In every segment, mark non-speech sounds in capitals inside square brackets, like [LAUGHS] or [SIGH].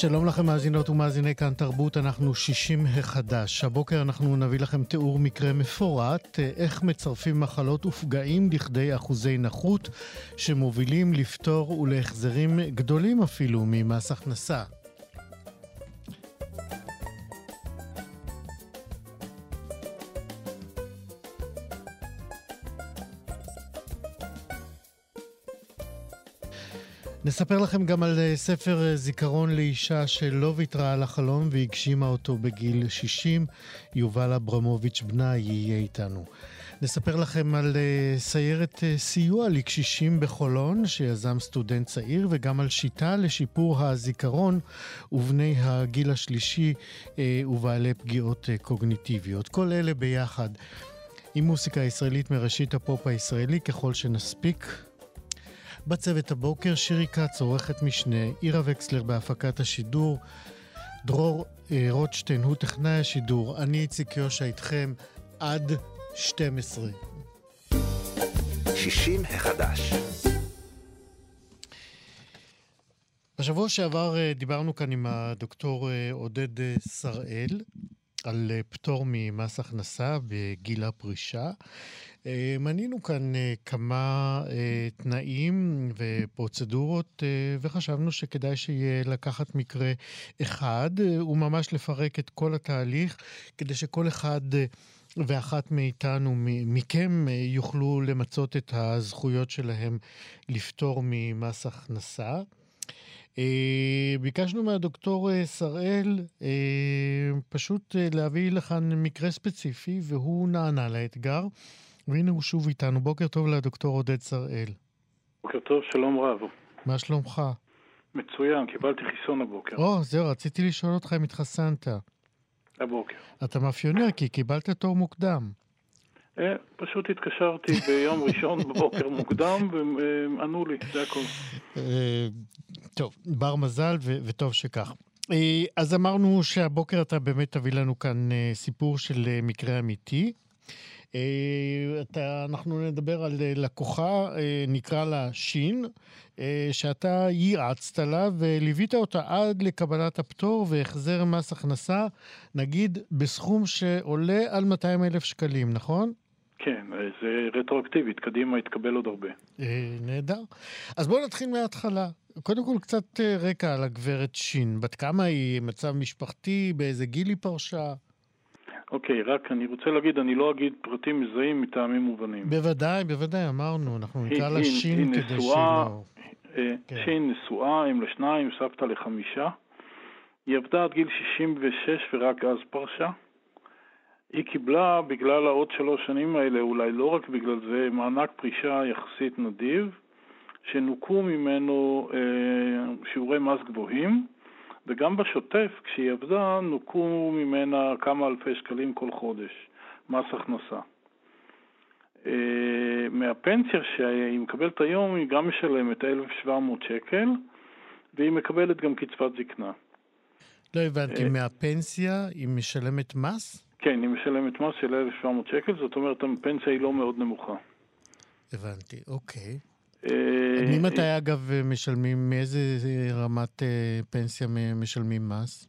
שלום לכם מאזינות ומאזיני כאן תרבות, אנחנו 60 החדש. הבוקר אנחנו נביא לכם תיאור מקרה מפורט, איך מצרפים מחלות ופגעים לכדי אחוזי נכות שמובילים לפטור ולהחזרים גדולים אפילו ממס הכנסה. נספר לכם גם על אה, ספר אה, זיכרון לאישה שלא ויתרה על החלום והגשימה אותו בגיל 60. יובל אברמוביץ' בנה יהיה איתנו. נספר לכם על uh, סיירת סיוע לקשישים בחולון, שיזם סטודנט צעיר, וגם על שיטה לשיפור הזיכרון ובני הגיל השלישי ובעלי פגיעות קוגניטיביות. כל אלה ביחד עם מוסיקה ישראלית מראשית הפופ הישראלי, ככל שנספיק. בצוות הבוקר שירי כץ, עורכת משנה, עירה וקסלר בהפקת השידור, דרור אה, רוטשטיין הוא טכנאי השידור, אני איציק יושע איתכם עד 12. 60 החדש. בשבוע שעבר אה, דיברנו כאן עם הדוקטור אה, עודד אה, שראל על פטור ממס הכנסה בגיל הפרישה. אה, מנינו כאן אה, כמה אה, תנאים ופרוצדורות, וחשבנו שכדאי שיהיה לקחת מקרה אחד וממש לפרק את כל התהליך, כדי שכל אחד ואחת מאיתנו, מכם, יוכלו למצות את הזכויות שלהם לפטור ממס הכנסה. ביקשנו מהדוקטור שראל פשוט להביא לכאן מקרה ספציפי, והוא נענה לאתגר. והנה הוא שוב איתנו. בוקר טוב לדוקטור עודד שראל. בוקר טוב, שלום רב. מה שלומך? מצוין, קיבלתי חיסון הבוקר. או, זהו, רציתי לשאול אותך אם התחסנת. הבוקר. אתה מאפיונר, כי קיבלת תור מוקדם. אה, פשוט התקשרתי [LAUGHS] ביום ראשון בבוקר מוקדם, והם אה, ענו לי, זה הכל. אה, טוב, בר מזל, וטוב שכך. אז אמרנו שהבוקר אתה באמת תביא לנו כאן סיפור של מקרה אמיתי. אה, אתה, אנחנו נדבר על אה, לקוחה, אה, נקרא לה שין, שאתה ייעצת לה וליווית אותה עד לקבלת הפטור והחזר מס הכנסה, נגיד בסכום שעולה על 200 אלף שקלים, נכון? כן, זה רטרואקטיבית, קדימה יתקבל עוד הרבה. נהדר. אז בואו נתחיל מההתחלה. קודם כל קצת רקע על הגברת שין. בת כמה היא? מצב משפחתי? באיזה גיל היא פרשה? אוקיי, רק אני רוצה להגיד, אני לא אגיד פרטים מזהים מטעמים מובנים. בוודאי, בוודאי, אמרנו, אנחנו נקרא לה שין כדי שלא... אה, כן. שין נשואה, אם לשניים, סבתא לחמישה. היא עבדה עד גיל 66 ורק אז פרשה. היא קיבלה בגלל העוד שלוש שנים האלה, אולי לא רק בגלל זה, מענק פרישה יחסית נדיב, שנוכו ממנו אה, שיעורי מס גבוהים. וגם בשוטף, כשהיא עבדה, נוכו ממנה כמה אלפי שקלים כל חודש, מס הכנסה. אה, מהפנסיה שהיא מקבלת היום, היא גם משלמת 1,700 שקל, והיא מקבלת גם קצבת זקנה. לא הבנתי, אה, מהפנסיה היא משלמת מס? כן, היא משלמת מס של 1,700 שקל, זאת אומרת, הפנסיה היא לא מאוד נמוכה. הבנתי, אוקיי. אה, ממתי אגב משלמים, מאיזה רמת אה, פנסיה משלמים מס?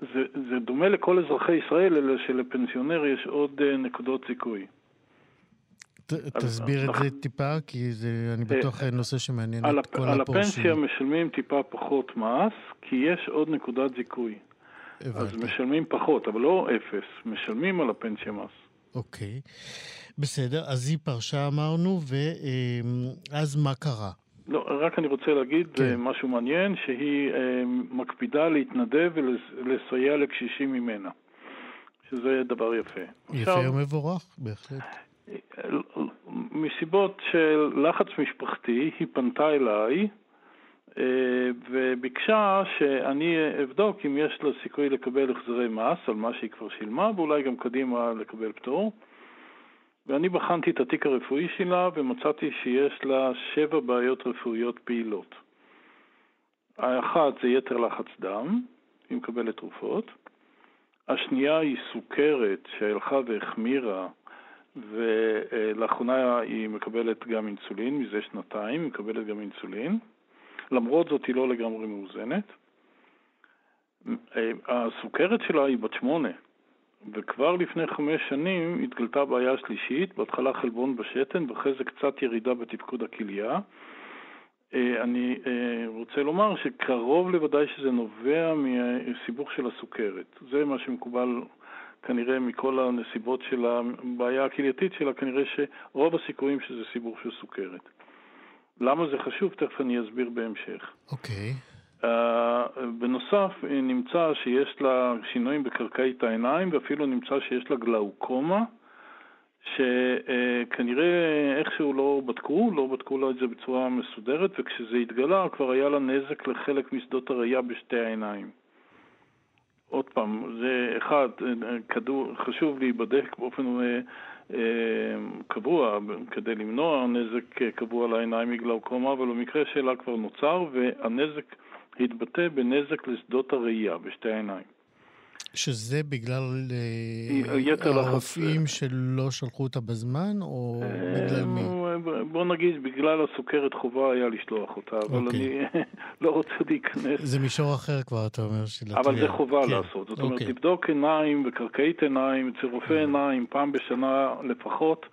זה, זה דומה לכל אזרחי ישראל, אלא שלפנסיונר יש עוד אה, נקודות זיכוי. ת, תסביר את זה טיפה, כי זה, אני בטוח נושא שמעניין את כל הפורשים. על הפנסיה משלמים טיפה פחות מס, כי יש עוד נקודת זיכוי. הבנתי. אז משלמים פחות, אבל לא אפס, משלמים על הפנסיה מס. אוקיי. בסדר, אז היא פרשה אמרנו, ואז מה קרה? לא, רק אני רוצה להגיד כן. כן. משהו מעניין, שהיא אה, מקפידה להתנדב ולסייע לקשישים ממנה, שזה דבר יפה. יפה עכשיו, ומבורך, בהחלט. מסיבות של לחץ משפחתי, היא פנתה אליי אה, וביקשה שאני אבדוק אם יש לה סיכוי לקבל החזרי מס על מה שהיא כבר שילמה, ואולי גם קדימה לקבל פטור. ואני בחנתי את התיק הרפואי שלה ומצאתי שיש לה שבע בעיות רפואיות פעילות. האחת זה יתר לחץ דם, היא מקבלת תרופות. השנייה היא סוכרת שהלכה והחמירה, ולאחרונה היא מקבלת גם אינסולין, מזה שנתיים היא מקבלת גם אינסולין. למרות זאת היא לא לגמרי מאוזנת. הסוכרת שלה היא בת שמונה, וכבר לפני חמש שנים התגלתה בעיה שלישית, בהתחלה חלבון בשתן ואחרי זה קצת ירידה בתפקוד הכליה. אה, אני אה, רוצה לומר שקרוב לוודאי שזה נובע מסיבוך של הסוכרת. זה מה שמקובל כנראה מכל הנסיבות של הבעיה הכלייתית שלה, כנראה שרוב הסיכויים שזה סיבוך של סוכרת. למה זה חשוב? תכף אני אסביר בהמשך. אוקיי. Okay. Uh, בנוסף, נמצא שיש לה שינויים בקרקעית העיניים, ואפילו נמצא שיש לה גלאוקומה, שכנראה איכשהו לא בדקו, לא בדקו לה את זה בצורה מסודרת, וכשזה התגלה כבר היה לה נזק לחלק משדות הראייה בשתי העיניים. עוד פעם, זה אחד, כדור, חשוב להיבדק באופן אה, אה, קבוע כדי למנוע נזק קבוע לעיניים מגלאוקומה, אבל במקרה שלה כבר נוצר והנזק התבטא בנזק לשדות הראייה בשתי העיניים. שזה בגלל אה, הרופאים שלא שלחו אותה בזמן, או בגלל מי? בוא נגיד, בגלל הסוכרת חובה היה לשלוח אותה, אבל. אוקיי. אני [LAUGHS] לא רוצה להיכנס. זה מישור אחר כבר, אתה אומר, של התביעה. אבל זה חובה כן. לעשות. זאת. אומרת, אוקיי. לבדוק עיניים וקרקעית עיניים אצל רופא okay. עיניים פעם בשנה לפחות,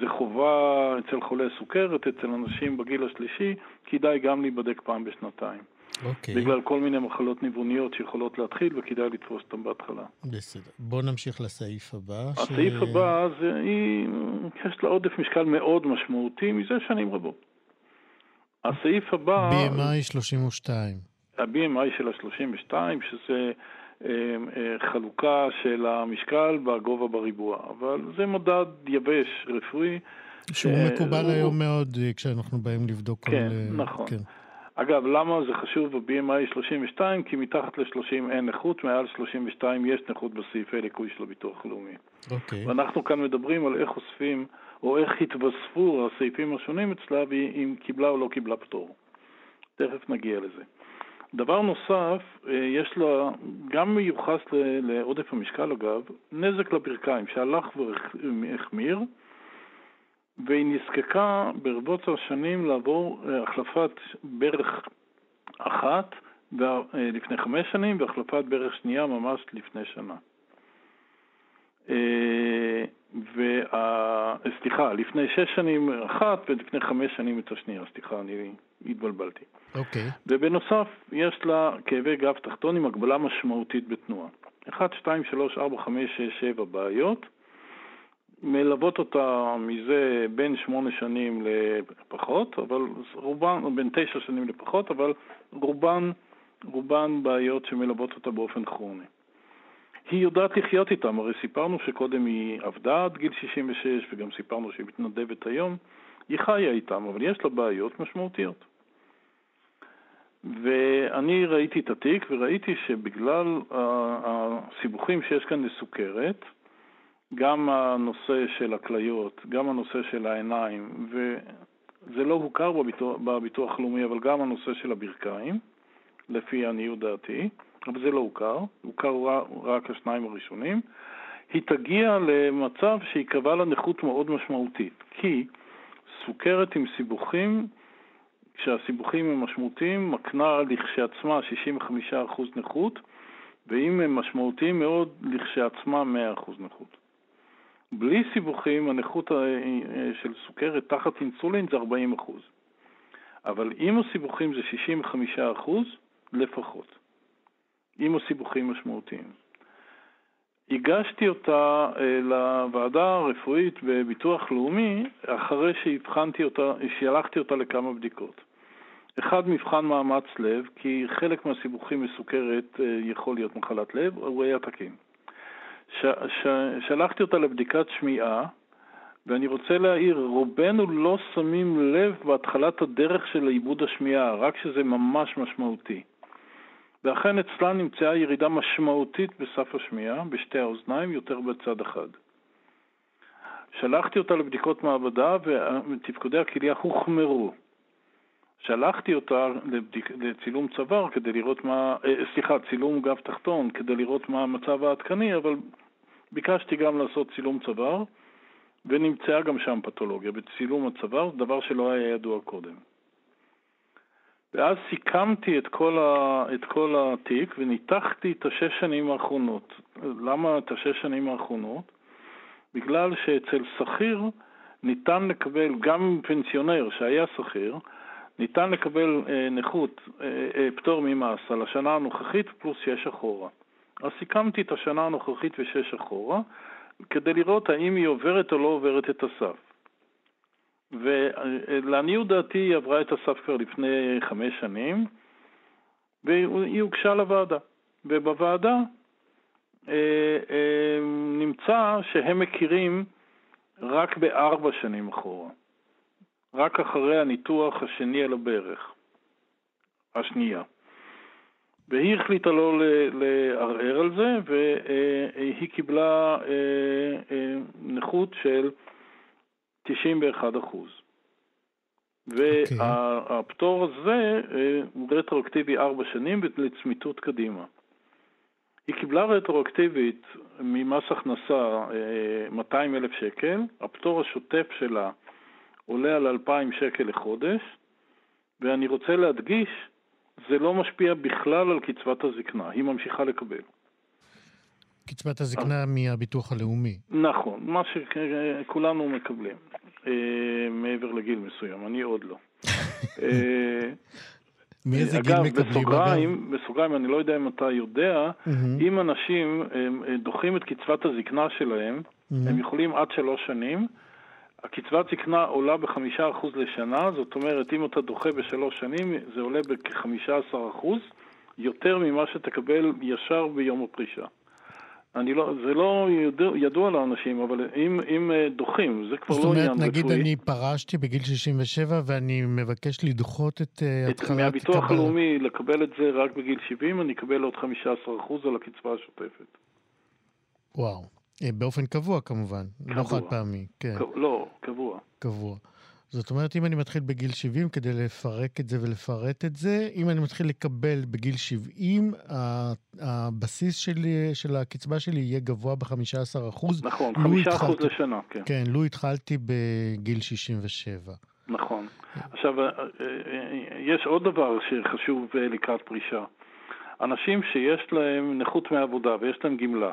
זה חובה אצל חולי סוכרת, אצל אנשים בגיל השלישי, כדאי גם להיבדק פעם בשנתיים. אוקיי. בגלל כל מיני מחלות ניווניות שיכולות להתחיל וכדאי לתפוס אותן בהתחלה. בסדר. בוא נמשיך לסעיף הבא. הסעיף ש... הבא, זה, היא, יש לה עודף משקל מאוד משמעותי מזה שנים רבות. הסעיף הבא... BMI 32. ה-BMI של ה-32, שזה אה, אה, חלוקה של המשקל בגובה בריבוע, אבל זה מדד יבש רפואי. שהוא אה, מקובל הוא... היום מאוד אה, כשאנחנו באים לבדוק כן, כל... כן, נכון. אגב, למה זה חשוב ב-BMI 32? כי מתחת ל-30 אין נכות, מעל 32 יש נכות בסעיפי ליקוי של הביטוח הלאומי. אוקיי. ואנחנו כאן מדברים על איך אוספים, או איך התווספו הסעיפים השונים אצלה, ואם קיבלה או לא קיבלה פטור. תכף נגיע לזה. דבר נוסף, אה, יש לה, גם מיוחס לעודף המשקל אגב, נזק לברכיים, שהלך והחמיר. והיא נזקקה ברבות השנים לעבור אה, החלפת ברך אחת אה, לפני חמש שנים והחלפת ברך שנייה ממש לפני שנה. אה, וה... סליחה, לפני שש שנים אחת ולפני חמש שנים את השנייה, סליחה, אני התבלבלתי. אוקיי. Okay. ובנוסף, יש לה כאבי גב תחתון עם הגבלה משמעותית בתנועה. 1, 2, 3, 4, 5, 6, 7 בעיות. מלוות אותה מזה בין שמונה שנים לפחות, אבל רובן, בין תשע שנים לפחות, אבל רובן, רובן בעיות שמלוות אותה באופן כרוני. היא יודעת לחיות איתם, הרי סיפרנו שקודם היא עבדה עד גיל 66 וגם סיפרנו שהיא מתנדבת היום, היא חיה איתם, אבל יש לה בעיות משמעותיות. ואני ראיתי את התיק וראיתי שבגלל הסיבוכים שיש כאן לסוכרת, גם הנושא של הכליות, גם הנושא של העיניים, וזה לא הוכר בביטוח, בביטוח הלאומי, אבל גם הנושא של הברכיים, לפי עניות דעתי, אבל זה לא הוכר, הוכר רק השניים הראשונים. היא תגיע למצב שייקבע לה נכות מאוד משמעותית, כי סוכרת עם סיבוכים, כשהסיבוכים הם משמעותיים, מקנה לכשעצמה 65% נכות, ואם הם משמעותיים מאוד, לכשעצמה 100% נכות. בלי סיבוכים, הנכות אה, אה, של סוכרת תחת אינסולין זה 40 אחוז. אבל עם הסיבוכים זה 65 אחוז לפחות, עם הסיבוכים משמעותיים. הגשתי אותה אה, לוועדה הרפואית בביטוח לאומי אחרי שהבחנתי אותה, שהלכתי אותה לכמה בדיקות. אחד, מבחן מאמץ לב, כי חלק מהסיבוכים מסוכרת יכול להיות מחלת לב, הוא היה תקין. ש, ש, שלחתי אותה לבדיקת שמיעה, ואני רוצה להעיר, רובנו לא שמים לב בהתחלת הדרך של עיבוד השמיעה, רק שזה ממש משמעותי. ואכן אצלה נמצאה ירידה משמעותית בסף השמיעה, בשתי האוזניים, יותר בצד אחד. שלחתי אותה לבדיקות מעבדה ותפקודי הכליה הוחמרו. שלחתי אותה לבדיק, לצילום צוואר כדי לראות מה, אה, סליחה, צילום גב תחתון כדי לראות מה המצב העדכני, אבל ביקשתי גם לעשות צילום צוואר, ונמצאה גם שם פתולוגיה בצילום הצוואר, דבר שלא היה ידוע קודם. ואז סיכמתי את כל, ה, את כל התיק וניתחתי את השש שנים האחרונות. למה את השש שנים האחרונות? בגלל שאצל שכיר ניתן לקבל, גם פנסיונר שהיה שכיר, ניתן לקבל אה, נכות, אה, אה, פטור ממס על השנה הנוכחית פלוס שש אחורה. אז סיכמתי את השנה הנוכחית ושש אחורה, כדי לראות האם היא עוברת או לא עוברת את הסף. ולעניות דעתי היא עברה את הסף כבר לפני חמש שנים, והיא הוגשה לוועדה. ובוועדה אה, אה, נמצא שהם מכירים רק בארבע שנים אחורה. רק אחרי הניתוח השני על הברך, השנייה. והיא החליטה לא לערער על זה, והיא קיבלה אה, נכות של 91 אחוז. אוקיי. והפטור הזה הוא רטרואקטיבי ארבע שנים לצמיתות קדימה. היא קיבלה רטרואקטיבית ממס הכנסה 200 אלף שקל, הפטור השוטף שלה עולה על 2,000 שקל לחודש, ואני רוצה להדגיש, זה לא משפיע בכלל על קצבת הזקנה, היא ממשיכה לקבל. קצבת הזקנה מהביטוח הלאומי. נכון, מה שכולנו מקבלים, אה, מעבר לגיל מסוים, אני עוד לא. [LAUGHS] אה, מאיזה גיל מקבלים בסוגריים, בסוגריים, אני לא יודע אם אתה יודע, אם אנשים דוחים את קצבת הזקנה שלהם, הם יכולים עד שלוש שנים, הקצבת זקנה עולה בחמישה אחוז לשנה, זאת אומרת, אם אתה דוחה בשלוש שנים, זה עולה בכחמישה עשר אחוז, יותר ממה שתקבל ישר ביום הפרישה. אני לא, זה לא ידוע, ידוע לאנשים, אבל אם, אם אה, דוחים, זה כבר לא עניין רפואי. זאת אומרת, נגיד אני פרשתי בגיל 67 ואני מבקש לדחות את uh, התחלת... מהביטוח הלאומי לקבל את זה רק בגיל 70, אני אקבל עוד 15% על הקצבה השוטפת. וואו. אה, באופן קבוע כמובן, לא קבוע. לא חד פעמי. כן. לא, קבוע. קבוע. זאת אומרת, אם אני מתחיל בגיל 70 כדי לפרק את זה ולפרט את זה, אם אני מתחיל לקבל בגיל 70, הבסיס שלי, של הקצבה שלי יהיה גבוה ב-15%. נכון, 5% התחלתי, לשנה, כן. כן, לו התחלתי בגיל 67. נכון. עכשיו, אה, אה, יש עוד דבר שחשוב לקראת פרישה. אנשים שיש להם נכות מעבודה ויש להם גמלה,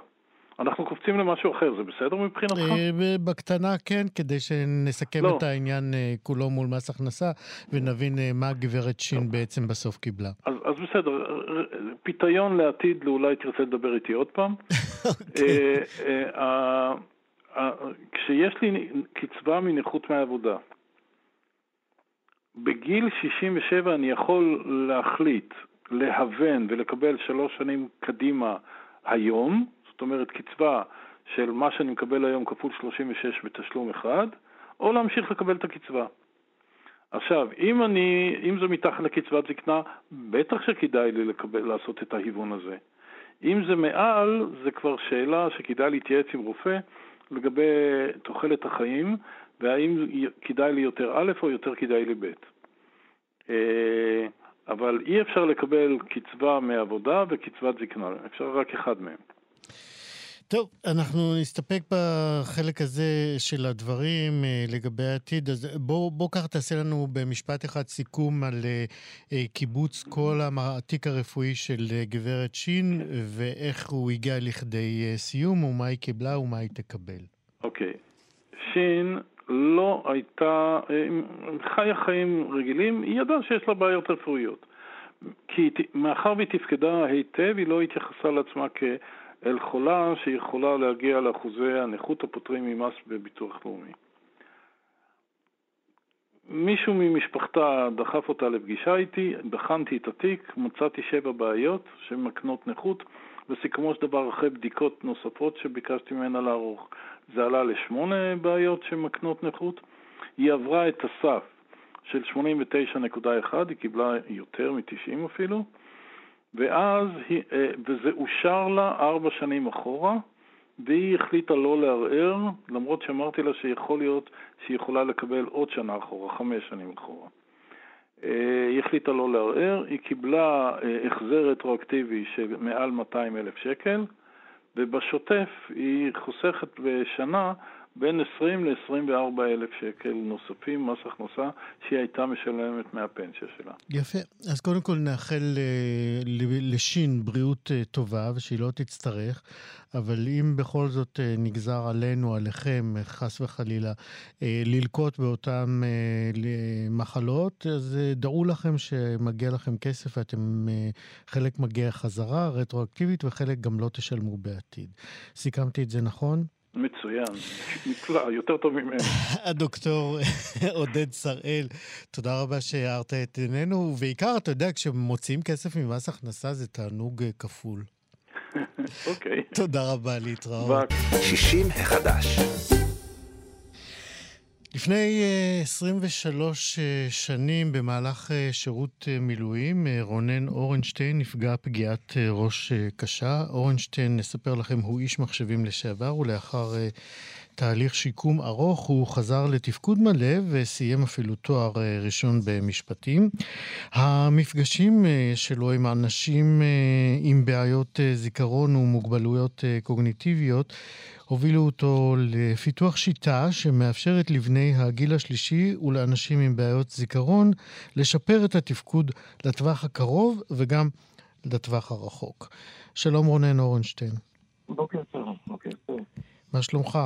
אנחנו קופצים למשהו אחר, זה בסדר מבחינתך? אה, בקטנה כן, כדי שנסכם לא. את העניין אה, כולו מול מס הכנסה, ונבין אה, מה גברת שין לא. בעצם בסוף קיבלה. אז, אז בסדר, פיתיון לעתיד, אולי תרצה לדבר איתי עוד פעם. [LAUGHS] אוקיי. כשיש לי קצבה מנכות מהעבודה, בגיל 67 אני יכול להחליט, להוון ולקבל שלוש שנים קדימה היום, זאת אומרת קצבה של מה שאני מקבל היום כפול 36 בתשלום אחד, או להמשיך לקבל את הקצבה. עכשיו, אם, אני, אם זה מתחת לקצבת זקנה, בטח שכדאי לי לקבל, לעשות את ההיוון הזה. אם זה מעל, זה כבר שאלה שכדאי להתייעץ עם רופא לגבי תוחלת החיים, והאם כדאי לי יותר א' או יותר כדאי לי ב'. אה, אבל אי אפשר לקבל קצבה מעבודה וקצבת זקנה, אפשר רק אחד מהם. טוב, אנחנו נסתפק בחלק הזה של הדברים אה, לגבי העתיד. אז בוא, בוא ככה תעשה לנו במשפט אחד סיכום על uh, קיבוץ כל התיק הרפואי של גברת שין, ואיך הוא הגיע לכדי סיום, ומה היא קיבלה ומה היא תקבל. אוקיי. Okay. שין לא הייתה, חיה חיים רגילים, היא ידעה שיש לה בעיות רפואיות. כי מאחר והיא תפקדה היטב, היא לא התייחסה לעצמה כ... אל חולה שיכולה להגיע לאחוזי הנכות הפותרים ממס בביטוח לאומי. מישהו ממשפחתה דחף אותה לפגישה איתי, בחנתי את התיק, מצאתי שבע בעיות שמקנות נכות, וסיכומו של דבר אחרי בדיקות נוספות שביקשתי ממנה לערוך, זה עלה לשמונה בעיות שמקנות נכות. היא עברה את הסף של 89.1, היא קיבלה יותר מ-90 אפילו, ואז, אה, וזה אושר לה ארבע שנים אחורה, והיא החליטה לא לערער, למרות שאמרתי לה שיכול להיות שהיא יכולה לקבל עוד שנה אחורה, חמש שנים אחורה. אה, היא החליטה לא לערער, היא קיבלה אה, החזר רטרואקטיבי של מעל 200 אלף שקל, ובשוטף היא חוסכת בשנה בין 20 ל-24 אלף שקל נוספים, מס הכנסה, שהיא הייתה משלמת מהפנסיה שלה. יפה. אז קודם כל נאחל אה, לשין בריאות אה, טובה, ושהיא לא תצטרך, אבל אם בכל זאת אה, נגזר עלינו, עליכם, חס וחלילה, ללקות באותן מחלות, אז דעו לכם שמגיע לכם כסף ואתם, חלק מגיע חזרה, רטרואקטיבית, וחלק גם לא תשלמו בעתיד. סיכמתי את זה נכון? מצוין, נפלא, יותר טוב ממנו. [LAUGHS] הדוקטור [LAUGHS] עודד שראל, תודה רבה שהארת את עינינו, ובעיקר, אתה יודע, כשמוציאים כסף ממס הכנסה זה תענוג אה, כפול. [LAUGHS] אוקיי. תודה רבה, להתראות. 60 החדש. לפני 23 אה, אה, שנים, במהלך אה, שירות מילואים, רונן אורנשטיין נפגע פגיעת ראש קשה. אורנשטיין, נספר לכם, הוא איש מחשבים לשעבר, ולאחר תהליך שיקום ארוך הוא חזר לתפקוד מלא וסיים אפילו תואר ראשון במשפטים. המפגשים שלו עם אנשים עם בעיות זיכרון ומוגבלויות קוגניטיביות הובילו אותו לפיתוח שיטה שמאפשרת לבני הגיל השלישי ולאנשים עם בעיות זיכרון לשפר את התפקוד לטווח הקרוב וגם לטווח הרחוק. שלום רונן אורנשטיין. בוקר טוב, בוקר טוב. מה שלומך?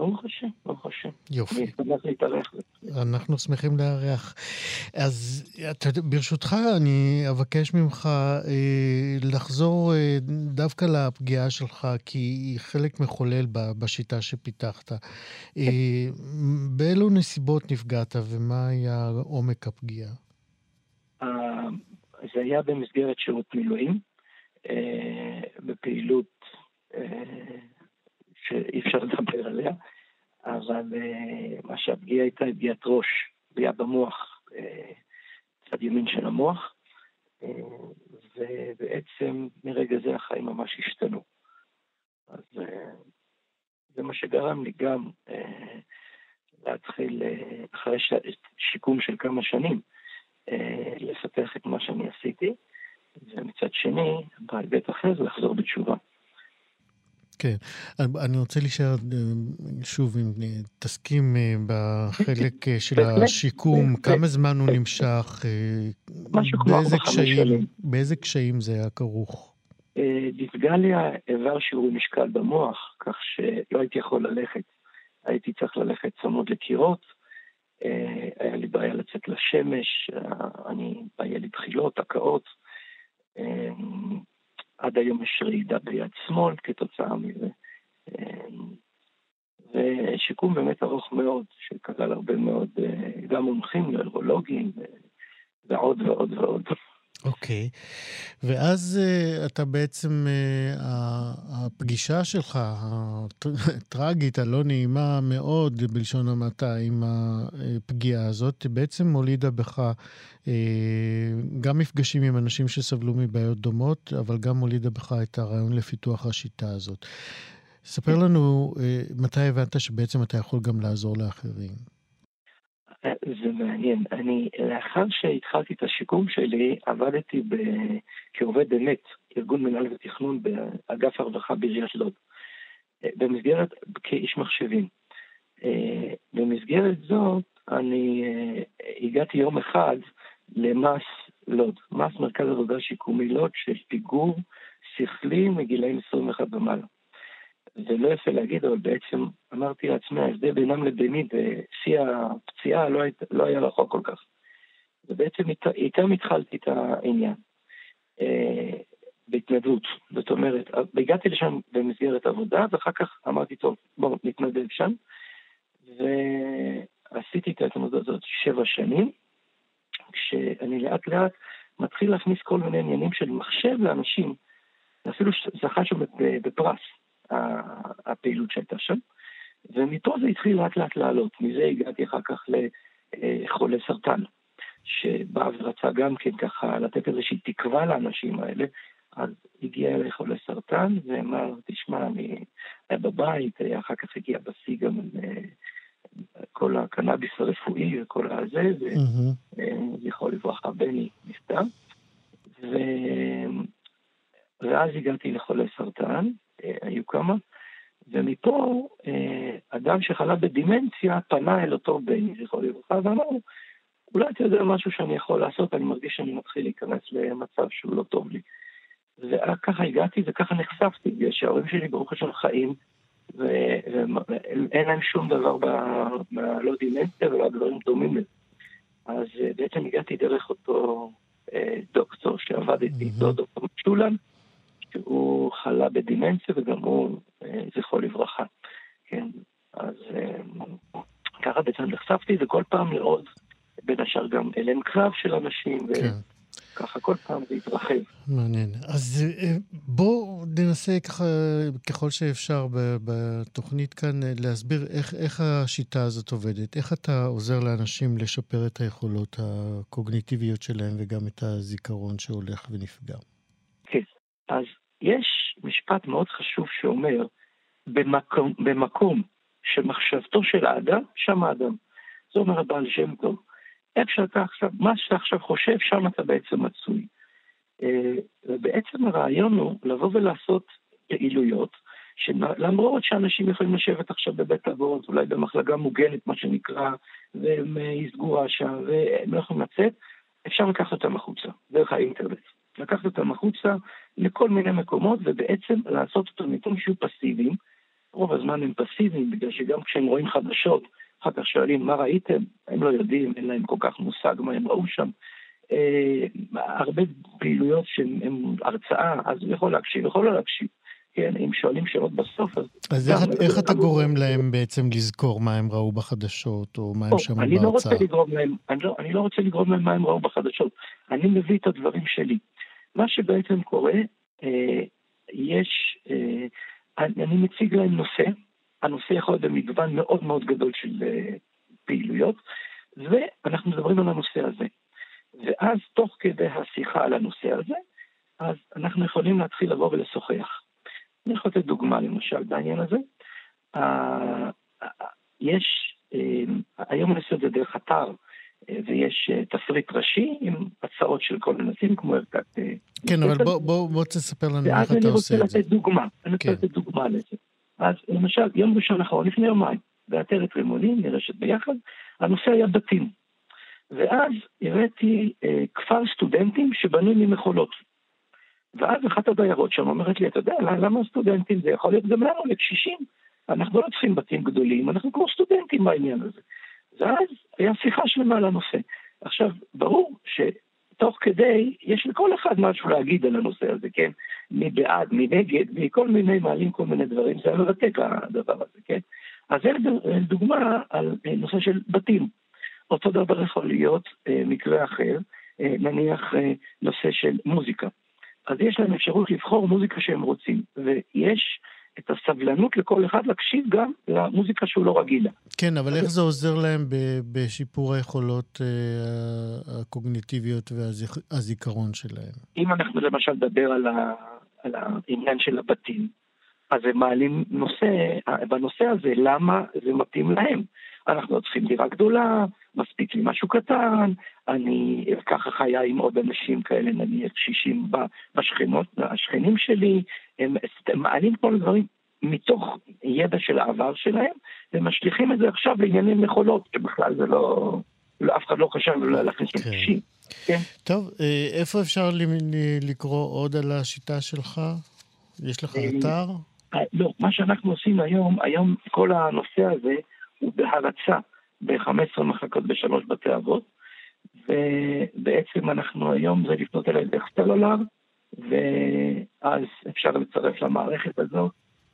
ברוך השם, ברוך השם. יופי. אני אשמח להתארח. אנחנו שמחים לארח. אז ברשותך, אני אבקש ממך אה, לחזור אה, דווקא לפגיעה שלך, כי היא חלק מחולל בשיטה שפיתחת. אה, באילו נסיבות נפגעת ומה היה עומק הפגיעה? אה, זה היה במסגרת שירות מילואים, אה, בפעילות אה, שאי אפשר לדבר עליה. אבל uh, מה שהפגיעה הייתה היא פגיעת ראש, פגיעה במוח, uh, צד ימין של המוח, uh, ובעצם מרגע זה החיים ממש השתנו. אז זה מה שגרם לי גם להתחיל, אחרי. שיקום של כמה שנים, לפתח את מה שאני עשיתי, ומצד שני, בהיבט אחר, לחזור בתשובה. כן. אני רוצה להישאר אה, שוב, אם אה, תסכים אה, בחלק של השיקום, כמה זמן הוא נמשך, באיזה קשיים, באיזה קשיים זה היה כרוך? דיסגליה העבר שיעורי משקל במוח, כך שלא הייתי יכול ללכת. הייתי צריך ללכת צמוד לקירות, היה לי בעיה לצאת לשמש, אני, היה לי בחילות, הקאות. היום יש רעידה ביד שמאל כתוצאה מזה. ושיקום באמת ארוך מאוד, שכלל הרבה מאוד, אה, גם מומחים, נוירולוגים ועוד ועוד ועוד. אוקיי, okay. ואז uh, אתה בעצם, uh, הפגישה שלך, הטרגית, הלא נעימה מאוד, בלשון המעטה, עם הפגיעה הזאת, בעצם הולידה בך uh, גם מפגשים עם אנשים שסבלו מבעיות דומות, אבל גם הולידה בך את הרעיון לפיתוח השיטה הזאת. ספר לנו uh, מתי הבנת שבעצם אתה יכול גם לעזור לאחרים. זה מעניין. אני, לאחר שהתחלתי את השיקום שלי, עבדתי ב... כעובד באמת, ארגון מנהל ותכנון באגף הרווחה בעיריית לוד. במסגרת, כאיש מחשבים. במסגרת זאת, אני הגעתי יום אחד למס לוד, מס מרכז עבודה שיקומי לוד של פיגור שכלי מגילאים 21 ומעלה. זה לא יפה להגיד, אבל בעצם אמרתי לעצמי, ההבדל בינם לביני בשיא הפציעה לא, היית, לא היה רחוק כל כך. ובעצם איתם התחלתי את העניין, אה, בהתנדבות. זאת אומרת, הגעתי לשם במסגרת עבודה, ואחר כך אמרתי, טוב, בואו נתנדב שם. עשיתי את ההתמודדות הזאת שבע שנים, כשאני לאט לאט מתחיל להכניס כל מיני עניינים של מחשב לאנשים, אפילו זכה שם בפרס, הפעילות שהייתה שם, ומפה זה התחיל לאט לאט לעלות, מזה הגעתי אחר כך לחולה סרטן, שבא ורצה גם כן ככה לתת איזושהי תקווה לאנשים האלה, אז הגיע אליי חולה סרטן, ואמר, תשמע, אני היה בבית, אחר כך הגיע בשיא גם אה, כל הקנאביס הרפואי וכל הזה, וזכרו לברכה, בני נפטר. ואז הגעתי לחולי סרטן, אה, היו כמה, ומפה אה, אדם שחלה בדימנציה פנה אל אותו בני, זכרו לברכה, ואמר, אולי אתה יודע משהו שאני יכול לעשות, אני מרגיש שאני מתחיל להיכנס למצב שהוא לא טוב לי. וככה הגעתי וככה נחשפתי, בגלל שההורים שלי ברוך השם חיים, ואין להם שום דבר בלא דימנציה ולא דברים דומים לזה. אז אה, בעצם הגעתי דרך אותו דוקטור שעבד איתו, דוקטור משולן, שהוא חלה בדימנציה וגם הוא, אה, זכרו לברכה. כן, אז ככה בעצם נחשפתי, וכל פעם לעוד, בין השאר גם אלם קרב של אנשים. כן. ככה כל פעם זה יתרחב. מעניין. אז אה, בואו ננסה ככה, ככל שאפשר בתוכנית כאן, אה, להסביר איך, איך השיטה הזאת עובדת. איך אתה עוזר לאנשים לשפר את היכולות הקוגניטיביות שלהם וגם את הזיכרון שהולך ונפגע. כן, אז יש משפט מאוד חשוב שאומר, במקום, במקום שמחשבתו של האדם, שם האדם. זה אומר הבעל שם טוב. איך שאתה עכשיו, מה שאתה עכשיו חושב, שם אתה בעצם מצוי. אה, ובעצם הרעיון הוא לבוא ולעשות פעילויות, שלמרות שאנשים יכולים לשבת עכשיו בבית אבות, אולי במחלקה מוגנת, מה שנקרא, והם אה, סגורה שם, והם לא יכולים לצאת, אפשר לקחת אותם החוצה, דרך האינטרנט. לקחת אותם החוצה לכל מיני מקומות, ובעצם לעשות אותם במקום שיהיו פסיביים. רוב הזמן הם פסיביים, בגלל שגם כשהם רואים חדשות, אחר כך שואלים מה ראיתם, הם לא יודעים, אין להם כל כך מושג מה הם ראו שם. אה, הרבה פעילויות שהן הרצאה, אז הוא יכול להקשיב, יכול לא להקשיב. כן, אם שואלים שאלות בסוף, אז... אז איך, איך אתה גורם להם בעצם לזכור מה הם ראו בחדשות, או מה הם שמעו בהרצאה? אני לא רוצה לגרום להם, אני לא, אני לא רוצה לגרום להם מה הם ראו בחדשות. אני מביא את הדברים שלי. מה שבעצם קורה, אה, יש, אה, אני, מציג להם נושא, הנושא יכול להיות במגוון מאוד מאוד גדול של uh, פעילויות, ואנחנו מדברים על הנושא הזה. ואז תוך כדי השיחה על הנושא הזה, אז אנחנו יכולים להתחיל לבוא ולשוחח. אני יכול לתת דוגמה למשל בעניין הזה. יש, היום אני עושה את זה דרך אתר, ויש uh, תפריט ראשי עם הצעות של כל הנושאים, כמו ערכת... Uh, כן, אבל בוא, בוא, בוא תספר לנו איך אתה עושה את זה. ואז אני רוצה לתת דוגמה, אני רוצה כן. לתת דוגמה לזה. אז למשל, יום ראשון האחרון, לפני יומיים, בעטרת רימונים, נרשת ביחד, הנושא היה בתים. ואז הראיתי אה, כפר סטודנטים שבנוי ממכולות. ואז אחת הדיירות שם אומרת לי, אתה יודע, למה סטודנטים? זה יכול להיות גם לנו, לקשישים. אנחנו לא צריכים בתים גדולים, אנחנו כמו סטודנטים בעניין הזה. ואז היה שיחה שלמה על הנושא. עכשיו, ברור ש... תוך כדי, יש לכל אחד משהו להגיד על הנושא הזה, כן? מי בעד, מי נגד, מכל מיני, מעלים כל מיני דברים, זה היה מרתק הדבר הזה, כן? אז זה דוגמה על אה, נושא של בתים. אותו דבר יכול להיות אה, מקרה אחר, אה, נניח נושא של מוזיקה. אז יש להם אפשרות לבחור מוזיקה שהם רוצים, ויש את הסבלנות לכל אחד להקשיב גם למוזיקה שהוא לא רגיל לה. כן, אבל איך זה עוזר להם בשיפור היכולות אה, הקוגניטיביות והזיכרון שלהם? אם אנחנו למשל נדבר על, ה, על העניין של הבתים, אז הם מעלים נושא, בנושא הזה, למה זה מתאים להם. אנחנו צריכים דירה גדולה, מספיק לי משהו קטן, אני ככה חיה עם עוד אנשים כאלה, נניח קשישים בשכנות, השכנים שלי, הם מעלים כל הדברים מתוך ידע של העבר שלהם, ומשליכים את זה עכשיו לענייני מכולות, שבכלל זה לא, לא אף אחד לא חשב לא להכניס כן. לקשישים. כן. טוב, אה, איפה אפשר לקרוא עוד על השיטה שלך? יש לך אה, אתר? אה, לא, מה שאנחנו עושים היום, היום כל הנושא הזה הוא בהרצה ב-15 מחלקות בשלוש בתי אבות, ובעצם אנחנו היום זה לפנות אליי דרך סלולר, ואז אפשר לצרף למערכת הזאת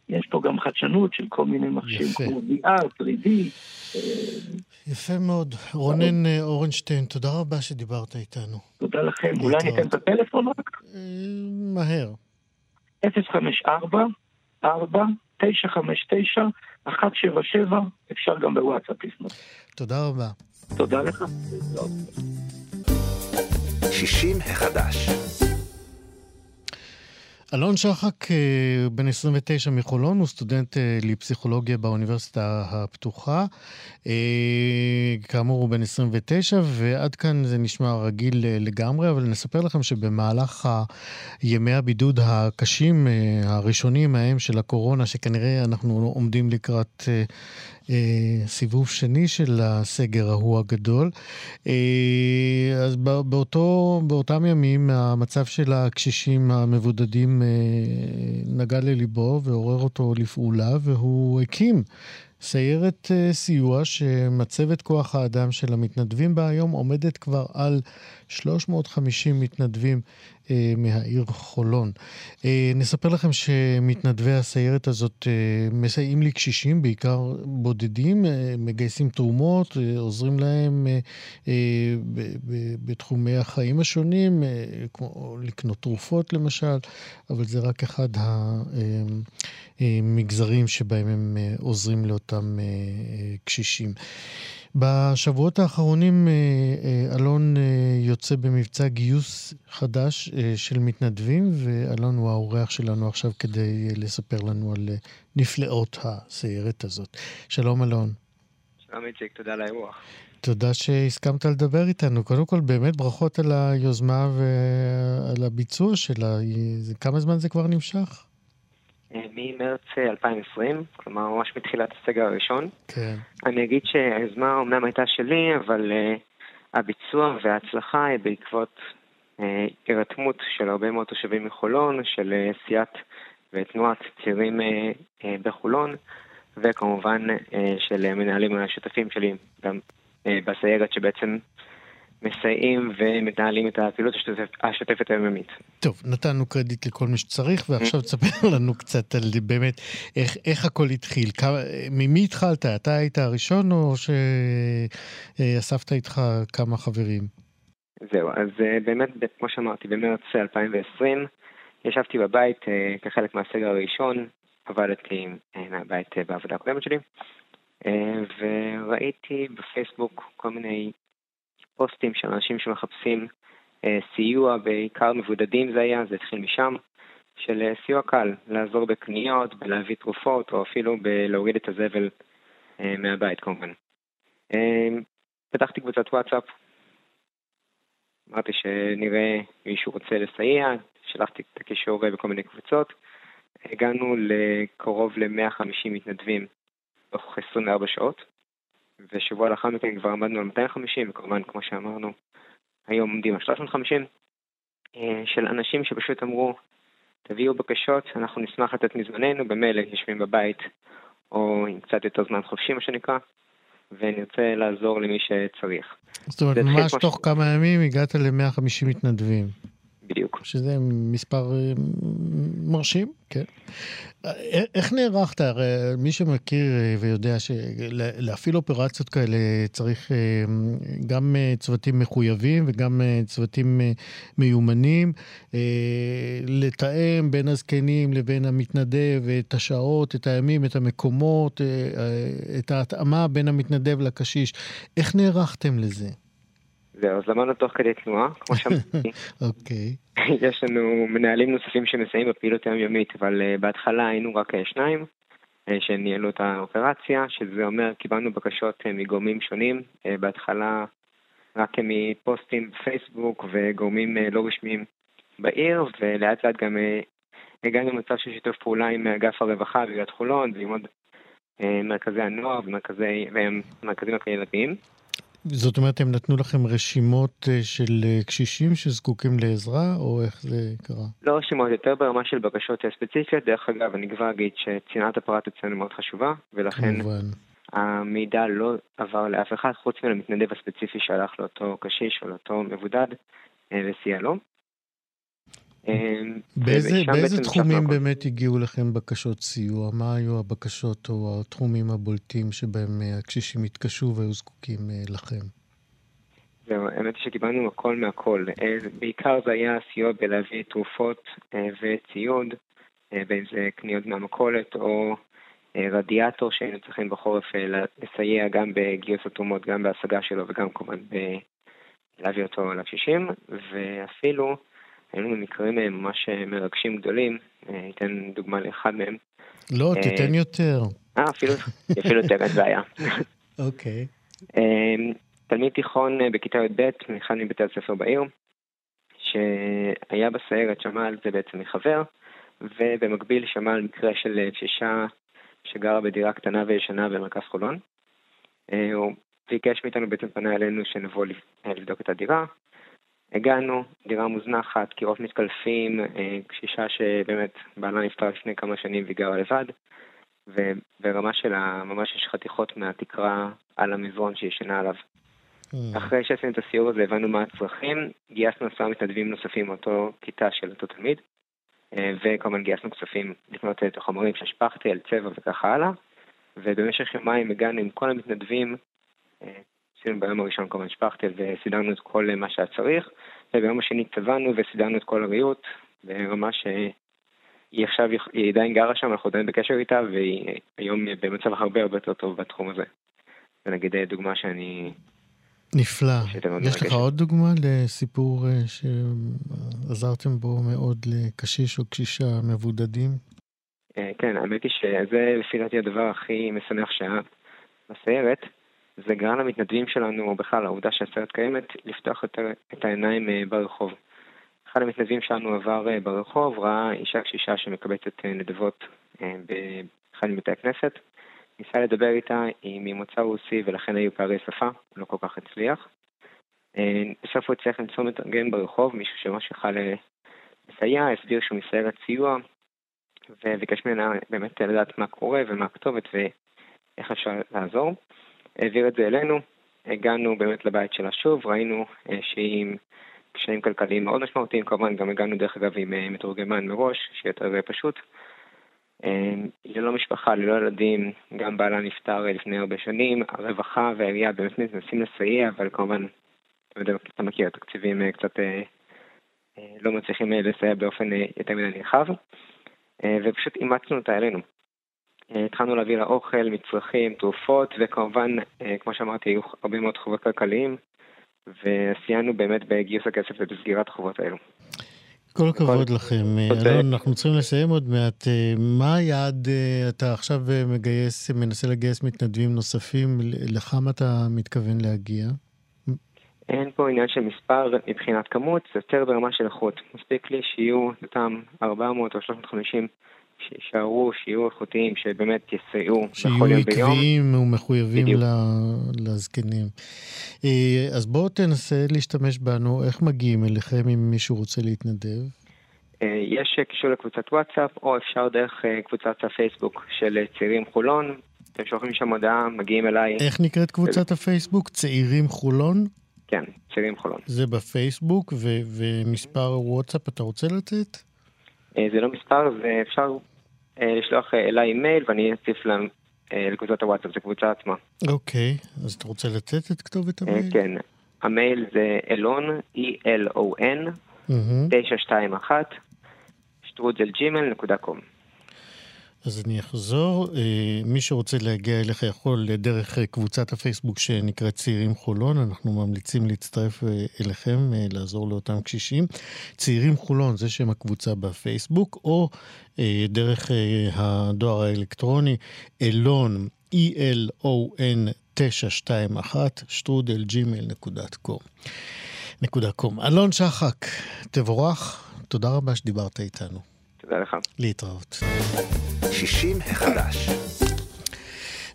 יש פה גם חדשנות של כל מיני מכשירים כמו VR, 3D. יפה מאוד. רונן אורנשטיין, תודה רבה שדיברת איתנו. תודה לכם. אולי ניתן את הטלפון רק? מהר. 054 4 959 177 אפשר גם בוואטסאפ לפנות. תודה רבה. תודה לך. 60 החדש. אלון שחק, אה, בן 29 מחולון, הוא סטודנט אה, לפסיכולוגיה באוניברסיטה הפתוחה. אה, כאמור, הוא בן 29, ועד כאן זה נשמע רגיל לגמרי, אבל נספר לכם שבמהלך ימי הבידוד הקשים הראשונים ההם של הקורונה, שכנראה אנחנו עומדים לקראת סיבוב שני של הסגר ההוא הגדול. אז באותו, באותם ימים המצב של הקשישים המבודדים נגע לליבו ועורר אותו לפעולה, והוא הקים סיירת סיוע שמצבת כוח האדם של המתנדבים בה היום עומדת כבר על 350 מתנדבים אה, מהעיר חולון. אה, נספר לכם שמתנדבי הסיירת הזאת אה, מסייעים לקשישים, בעיקר בודדים, אה, מגייסים תרומות, אה, עוזרים להם אה, אה, בתחומי החיים השונים, אה, כמו לקנות תרופות למשל, אבל זה רק אחד המגזרים אה, שבהם הם אה, עוזרים לאותם אה, קשישים. בשבועות האחרונים אה, אלון אה, יוצא במבצע גיוס חדש אה, של מתנדבים, ואלון הוא האורח שלנו עכשיו כדי לספר לנו על נפלאות הסיירת הזאת. שלום אלון. שלום איציק, תודה על האירוח. תודה שהסכמת לדבר איתנו. קודם כל, באמת ברכות על היוזמה ועל הביצוע שלה. כמה זמן זה כבר נמשך? ממרץ 2020, כלומר ממש מתחילת הסגר הראשון. כן. אני אגיד שהיוזמה אומנם הייתה שלי, אבל uh, הביצוע וההצלחה היא בעקבות uh, הירתמות של הרבה מאוד תושבים מחולון, של uh, סיעת ותנועת צעירים uh, uh, בחולון, וכמובן uh, של מנהלים השותפים שלי גם uh, בסיירת שבעצם מסייעים ומנהלים את הפעילות השוטפת היומיומית. טוב, נתנו קרדיט לכל מי שצריך, ועכשיו תספר לנו קצת על באמת איך, איך הכל התחיל. כמה, ממי התחלת? אתה היית הראשון או שאספת איתך כמה חברים? זהו, אז אה, באמת, כמו שאמרתי, במרץ 2020 ישבתי בבית אה, כחלק מהסגר הראשון, עבדתי אה, מהבית בעבודה הקודמת שלי, וראיתי בפייסבוק כל מיני פוסטים של אנשים שמחפשים אה, סיוע, בעיקר מבודדים זה היה, זה התחיל משם, של אה, סיוע קל, לעזור בקניות, בלהביא תרופות, או אפילו בלהוריד את הזבל אה, מהבית כמובן. אה, פתחתי קבוצת וואטסאפ, אמרתי שנראה מישהו רוצה לסייע, שלחתי את הקישור בכל מיני קבוצות. הגענו לקרוב ל-150 מתנדבים תוך 24 שעות. ושבוע לאחר מכן כבר עמדנו על 250, וכמובן, כמו שאמרנו, היום עומדים על 350, אה, של אנשים שפשוט אמרו, תביאו בקשות, אנחנו נשמח לתת מזמננו, במילא יושבים בבית, או עם קצת יותר זמן חופשי, מה שנקרא, ונרצה לעזור למי שצריך. זאת אומרת, ממש תוך כמה ימים הגעת ל-150 מתנדבים. בדיוק. שזה מספר אה, מרשים, כן. אה, איך נערכת? הרי מי שמכיר אה, ויודע שלהפעיל אופרציות כאלה צריך גם צוותים מחויבים וגם צוותים מיומנים, לתאם בין הזקנים לבין המתנדב את השעות, את הימים, את המקומות, את ההתאמה בין המתנדב לקשיש. איך נערכתם לזה? זהו, אז למדנו תוך כדי תנועה, כמו [LAUGHS] שאמרתי. אוקיי. יש לנו מנהלים נוספים שמסייעים בפעילות היומיומית, אבל uh, בהתחלה היינו רק uh, שניים uh, שניהלו את האופרציה, שזה אומר קיבלנו בקשות uh, מגורמים שונים, uh, בהתחלה רק מפוסטים בפייסבוק וגורמים uh, לא רשמיים בעיר, ולאט לאט גם uh, הגענו למצב של שיתוף פעולה עם אגף הרווחה בעיריית חולון ועם עוד uh, מרכזי הנוער ומרכזים הקהילתיים. זאת אומרת, הם נתנו לכם רשימות אה, של אה, קשישים שזקוקים לעזרה, או איך זה קרה? לא רשימות, יותר ברמה של בקשות אה, ספציפיות. דרך אגב, אני כבר אגיד שצנעת הפרט אצלנו מאוד חשובה, ולכן כמובן. המידע לא עבר לאף אחד, חוץ מלמתנדב הספציפי שהלך לאותו קשיש או לאותו מבודד וסייע לו. באיזה, ושם באיזה בעצם תחומים הכל. באמת הגיעו לכם בקשות סיוע? מה היו הבקשות או התחומים הבולטים שבהם אה, הקשישים התקשו והיו זקוקים אה, לכם? זהו, האמת היא שקיבלנו הכל מהכל. אה, בעיקר זה היה סיוע בלהביא תרופות אה, וציוד, אה, בין זה קניות מהמכולת או אה, רדיאטור שהיינו צריכים בחורף אה, לסייע גם בגיוס התרומות, גם בהשגה שלו וגם כמובן ב- להביא אותו לקשישים, ואפילו היינו במקרים אה, ממש אה, מרגשים גדולים, אה, אתן דוגמה לאחד מהם. לא, אה, תיתן יותר. אה, אפילו, [LAUGHS] אפילו יותר אין בעיה. אוקיי. תלמיד תיכון אה, בכיתה י"ב מאחד מבתי הספר בעיר, שהיה בסיירת, שמע על זה בעצם מחבר, ובמקביל שמע על מקרה של אה, קשישה שגרה בדירה קטנה וישנה במרכז חולון. אה, הוא ביקש מאיתנו, בעצם פנה אלינו שנבוא לב- אה, לבדוק את הדירה. הגענו, דירה מוזנחת, קירות מתקלפים, אה, קשישה שבאמת בעלה נפטר לפני כמה שנים והיא גרה לבד. וברמה של ה... ממש יש חתיכות מהתקרה על המזרון שהיא ישנה עליו. אה, אחרי שעשינו את הסיור הזה הבנו מה הצרכים, גייסנו עשרה מתנדבים נוספים מאותו כיתה של אותו תלמיד, אה, וכמובן גייסנו כספים לקנות את החומרים של שפכטל, צבע וככה הלאה, ובמשך יומיים הגענו עם כל המתנדבים, אה, עשינו ביום הראשון כמובן שפכטל וסידרנו את כל מה שהיה צריך, וביום השני צבענו וסידרנו את כל הריהוט, ברמה שהיא עכשיו, היא עדיין גרה שם, אנחנו עדיין בקשר איתה, והיא היום במצב הרבה הרבה יותר טוב בתחום הזה. זה נגיד דוגמה שאני נפלא. יש לך. עוד דוגמה לסיפור אה, שעזרתם בו מאוד לקשיש או קשישה מבודדים? אה, כן, האמת היא שזה לפי דעתי הדבר הכי משמח שהיה בסיירת. זה גרם למתנדבים שלנו, או בכלל העובדה שהסיירת קיימת, לפתוח יותר את העיניים אה, ברחוב. אחד המתנדבים שלנו עבר אה, ברחוב, ראה אישה קשישה שמקבצת אה, נדבות באחד מבתי הכנסת. ניסה לדבר איתה, היא ממוצא רוסי ולכן היו פערי שפה, לא כל כך הצליח. בסוף הוא הצליח למצוא מתרגם ברחוב, מישהו שממש יכל לסייע, הסביר שהוא מסיירת סיוע, וביקש ממנה באמת לדעת מה קורה ומה הכתובת ואיך אפשר לעזור. העביר את זה אלינו, הגענו באמת לבית שלה שוב, ראינו אה, שהיא עם קשיים כלכליים מאוד משמעותיים, כמובן גם הגענו דרך אגב עם אה, מתורגמן מראש, שיהיה יותר אה, פשוט. ללא משפחה, ללא ילדים, גם בעלה נפטר לפני הרבה שנים, הרווחה והעירייה באמת מנסים לסייע, אבל כמובן, אתה יודע, אתה מכיר, התקציבים קצת לא מצליחים לסייע באופן יותר מדי נרחב. ופשוט אימצנו אותה אלינו. אה, התחלנו להביא לה אוכל, מצרכים, תרופות, וכמובן, אה, כמו שאמרתי, היו הרבה מאוד חובות כלכליים, וסייענו באמת בגיוס הכסף ובסגירת החובות האלו. כל הכבוד לכם. אה. אלון, אנחנו צריכים לסיים עוד מעט. מה היעד, אתה עכשיו מגייס, מנסה לגייס מתנדבים נוספים, לכמה אתה מתכוון להגיע? אין פה עניין של מספר מבחינת כמות, זה יותר ברמה של איכות. מספיק לי שיהיו אותם 400 או 350 שיישארו, שיהיו איכותיים, שבאמת יסייעו שיהיו בכל יום ביום. עקביים ומחויבים בדיוק. לזקנים. אה, אז בואו תנסה להשתמש בנו, איך מגיעים אליכם אם מישהו רוצה להתנדב? אה, יש אה, קישור לקבוצת וואטסאפ, או אפשר דרך קבוצת הפייסבוק של צעירים חולון. אתם שולחים שם הודעה, מגיעים אליי. איך נקראת קבוצת הפייסבוק? צעירים חולון? כן, צעירים חולון. זה בפייסבוק, ו- ומספר וואטסאפ אתה רוצה לתת? אה, זה לא מספר, זה אפשר אה, לשלוח אה, אליי מייל ואני אציף להם לקבוצת הוואטסאפ, זו קבוצה עצמה. אוקיי, אז אתה רוצה לתת את כתובת המייל? כן, המייל זה אלון, E-L-O-N, מהמם. 921, שטרודלג'ימל.קום. אז אני אחזור. אה, מי שרוצה להגיע אליך יכול דרך אה, קבוצת הפייסבוק שנקראת צעירים חולון. אנחנו ממליצים להצטרף אה, אליכם, לעזור לאותם קשישים. צעירים חולון, זה שם הקבוצה בפייסבוק, או דרך הדואר האלקטרוני אלון, E-L-O-N 921, שטרודל קום. נקודה קום. אלון שחק, תבורך. תודה רבה שדיברת איתנו. תודה לך. להתראות. 60 החדש.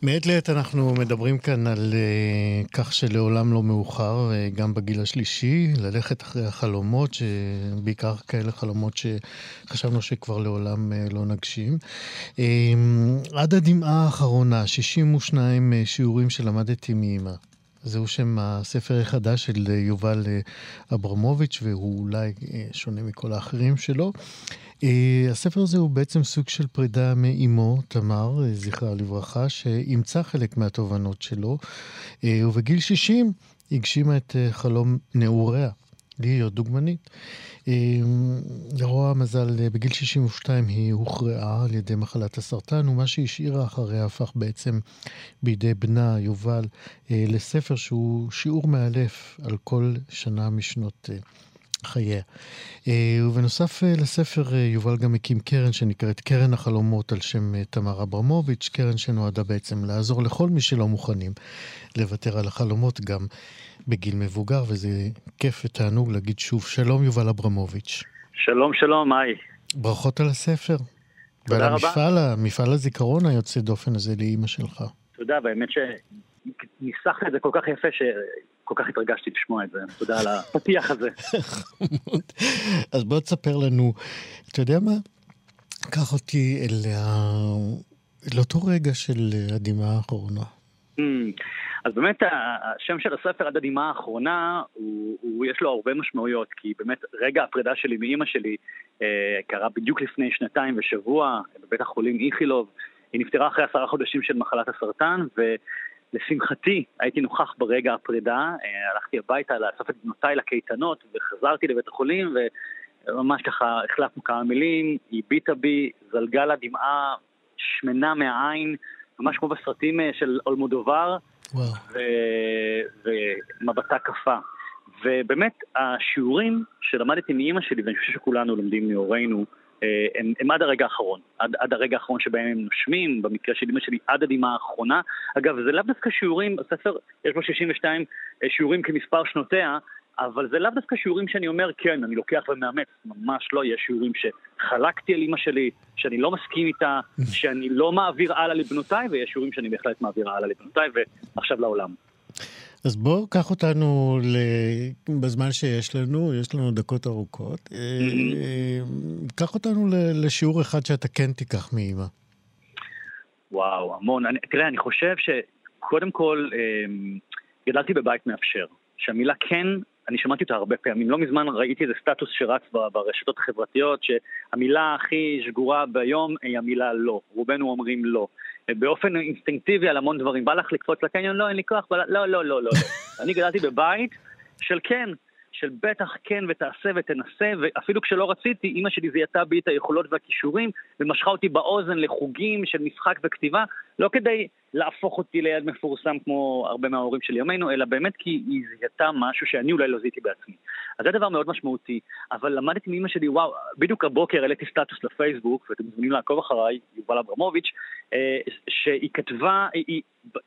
מעת לעת אנחנו מדברים כאן על uh, כך שלעולם לא מאוחר, uh, גם בגיל השלישי, ללכת אחרי החלומות, בעיקר כאלה חלומות שחשבנו שכבר לעולם uh, לא נגשים. Uh, עד הדמעה האחרונה, 62 uh, שיעורים שלמדתי מאמא. זהו שם הספר החדש של יובל אברמוביץ', והוא אולי שונה מכל האחרים שלו. הספר הזה הוא בעצם סוג של פרידה מאימו, תמר, זכרה לברכה, שאימצה חלק מהתובנות שלו, ובגיל 60 הגשימה את חלום נעוריה, להיות דוגמנית. לרוע המזל, בגיל 62 היא הוכרעה על ידי מחלת הסרטן, ומה שהשאירה אחריה הפך בעצם בידי בנה, יובל, לספר שהוא שיעור מאלף על כל שנה משנות חייה. ובנוסף לספר, יובל גם הקים קרן שנקראת קרן החלומות על שם תמר אברמוביץ', קרן שנועדה בעצם לעזור לכל מי שלא מוכנים לוותר על החלומות גם בגיל מבוגר, וזה כיף ותענוג להגיד שוב שלום יובל אברמוביץ'. שלום, שלום, היי. ברכות על הספר. תודה ועל רבה. המפעל, המפעל הזיכרון היוצא דופן הזה לאימא שלך. תודה, באמת שניסחת את זה כל כך יפה, שכל כך התרגשתי לשמוע את זה. תודה על הפתיח הזה. [LAUGHS] אז בוא תספר לנו, אתה יודע מה? קח אותי אל ה... לאותו רגע של הדמעה האחרונה. Hmm. אז באמת השם של הספר עד הדמעה האחרונה, הוא, הוא, יש לו הרבה משמעויות, כי באמת רגע הפרידה שלי מאימא שלי אה, קרה בדיוק לפני שנתיים ושבוע בבית החולים איכילוב. היא נפטרה אחרי עשרה חודשים של מחלת הסרטן, ולשמחתי הייתי נוכח ברגע הפרידה. אה, הלכתי הביתה לאסוף את בנותיי לקייטנות, וחזרתי לבית החולים, וממש ככה החלפנו כמה מילים, היא הביטה בי, זלגה לה דמעה שמנה מהעין, ממש כמו בסרטים אה, של אולמודובר. ו... ומבטה קפה. ובאמת, השיעורים שלמדתי מאימא שלי, ואני חושב שכולנו לומדים מהורינו, הם, הם עד הרגע האחרון. עד, עד הרגע האחרון שבהם הם נושמים, במקרה של אימא שלי עד הדמעה האחרונה. אגב, זה לאו דווקא שיעורים, הספר יש בו 62 שיעורים כמספר שנותיה, אבל זה לאו דווקא שיעורים שאני אומר, כן, אני לוקח ומאמץ, ממש לא, יש שיעורים שחלקתי על אימא שלי, שאני לא מסכים איתה, [LAUGHS] שאני לא מעביר הלאה לבנותיי, ויש שיעורים שאני בהחלט מעביר הלאה לבנותיי, ועכשיו לעולם. אז בוא, קח אותנו ל... בזמן שיש לנו, יש לנו דקות ארוכות, קח אותנו לשיעור אחד שאתה כן תיקח מאימא. וואו, המון. אני, תראה, אני חושב שקודם כל, גדלתי בבית מאפשר, שהמילה כן אני שמעתי אותה הרבה פעמים. לא מזמן ראיתי איזה סטטוס שרץ ברשתות החברתיות, שהמילה הכי שגורה ביום היא המילה לא. רובנו אומרים לא. באופן אינסטינקטיבי על המון דברים. בא לך לקפוץ לקניון? לא, אין לי כוח. לא, לא, לא, לא, לא. [LAUGHS] אני גדלתי בבית של כן. של בטח כן ותעשה ותנסה, ואפילו כשלא רציתי, אימא שלי זיהתה בי את היכולות והכישורים, ומשכה אותי באוזן לחוגים של משחק וכתיבה, לא כדי להפוך אותי ליד מפורסם כמו הרבה מההורים של ימינו, אלא באמת כי היא זיהתה משהו שאני אולי לא זיהיתי בעצמי. אז זה דבר מאוד משמעותי, אבל למדתי מאימא שלי, וואו, בדיוק הבוקר העליתי סטטוס לפייסבוק, ואתם מוזמנים לעקוב אחריי, יובל אברמוביץ', שהיא כתבה, היא,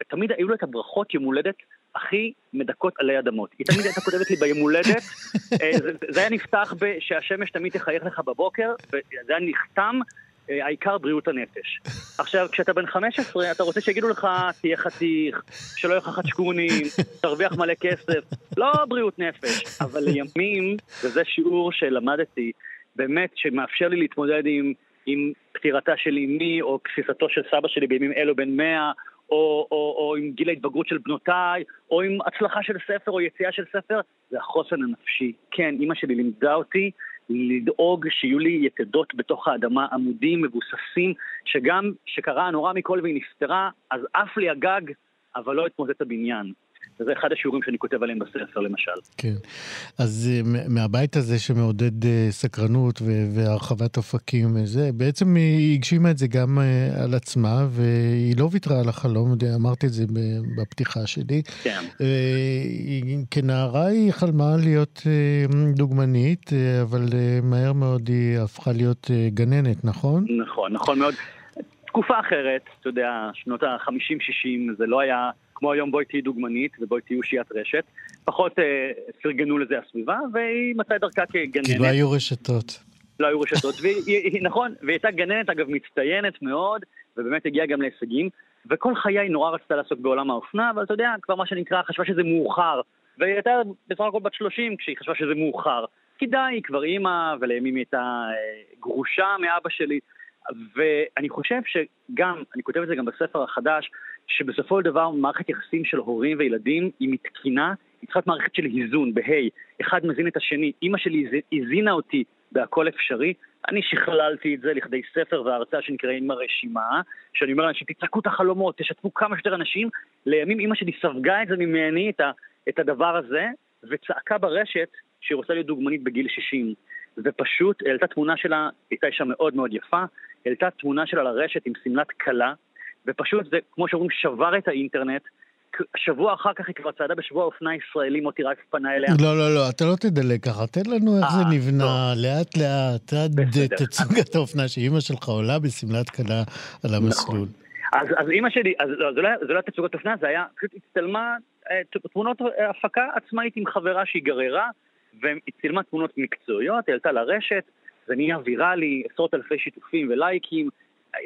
תמיד היו לה את הברכות יום הולדת הכי מדכאות עלי אדמות. היא תמיד הייתה כותבת לי ביום הולדת, זה, זה היה נפתח שהשמש תמיד תחייך לך בבוקר, וזה היה נחתם, העיקר בריאות הנפש. עכשיו, כשאתה בן 15, אתה רוצה שיגידו לך, תהיה חתיך, שלא יהיה לך חדשקונים, תרוויח מלא כסף. לא בריאות נפש, אבל לימים, וזה שיעור שלמדתי, באמת, שמאפשר לי להתמודד עם, עם פטירתה של אמי, או כסיסתו של סבא שלי בימים אלו בן 100, או, או, או עם גיל ההתבגרות של בנותיי, או עם הצלחה של ספר או יציאה של ספר, זה החוסן הנפשי. כן, אימא שלי לימדה אותי לדאוג שיהיו לי יתדות בתוך האדמה, עמודים מבוססים, שגם שקרה הנורא מכל והיא נפטרה, אז עף לי הגג, אבל לא התמוטט הבניין. וזה אחד השיעורים שאני כותב עליהם בספר, למשל. כן. אז מהבית הזה שמעודד סקרנות והרחבת אופקים וזה, בעצם היא הגשימה את זה גם על עצמה, והיא לא ויתרה על החלום, אמרתי את זה בפתיחה שלי. כן. כנערה היא חלמה להיות דוגמנית, אבל מהר מאוד היא הפכה להיות גננת, נכון? נכון, נכון מאוד. תקופה אחרת, אתה יודע, שנות ה-50-60, זה לא היה... כמו היום בואי תהיי דוגמנית ובואי תהיי אושיית רשת. פחות אה, פרגנו לזה הסביבה, והיא מצאה דרכה כגננת. כי לא היו רשתות. לא היו רשתות, והיא, נכון, והיא הייתה גננת, אגב, מצטיינת מאוד, ובאמת הגיעה גם להישגים, וכל חיי היא נורא רצתה לעסוק בעולם האופנה, אבל אתה יודע, כבר מה שנקרא, חשבה שזה מאוחר. והיא הייתה בסך הכל בת 30 כשהיא חשבה שזה מאוחר. כי די, היא כבר אימא, ולימים היא הייתה אה, גרושה מאבא שלי. ואני חושב שגם, אני כותב את זה גם בספר החדש, שבסופו של דבר מערכת יחסים של הורים וילדים היא מתקינה, היא צריכה להיות מערכת של איזון, בהיי, אחד מזין את השני. אימא שלי הזינה אותי בהכל אפשרי, אני שכללתי את זה לכדי ספר והרצאה שנקראים הרשימה, שאני אומר לאנשים, תצעקו את החלומות, תשתפו כמה שיותר אנשים. לימים אימא שלי ספגה את זה ממני, את הדבר הזה, וצעקה ברשת שהיא רוצה להיות דוגמנית בגיל 60. ופשוט העלתה תמונה שלה, הייתה אישה מאוד מאוד יפה, העלתה תמונה שלה לרשת עם שמלת כלה, ופשוט זה, כמו שאומרים, שבר את האינטרנט. שבוע אחר כך היא כבר צעדה בשבוע אופנה ישראלי, מוטי רייף פנה אליה. לא, לא, לא, אתה לא תדלג ככה, תן לנו איך זה אה, נבנה, לאט לאט, עד תצוגת האופנה שאימא שלך עולה בשמלת כלה על נכון. המסלול. אז, אז אימא שלי, אז לא, זה לא היה תצוגת אופנה, זה היה, פשוט הצטלמה אה, תמונות אה, הפקה עצמאית עם חברה שהיא גררה, והיא צילמה תמונות מקצועיות, העלתה לרשת, זה נהיה ויראלי, עשרות אלפי שיתופים ולייקים,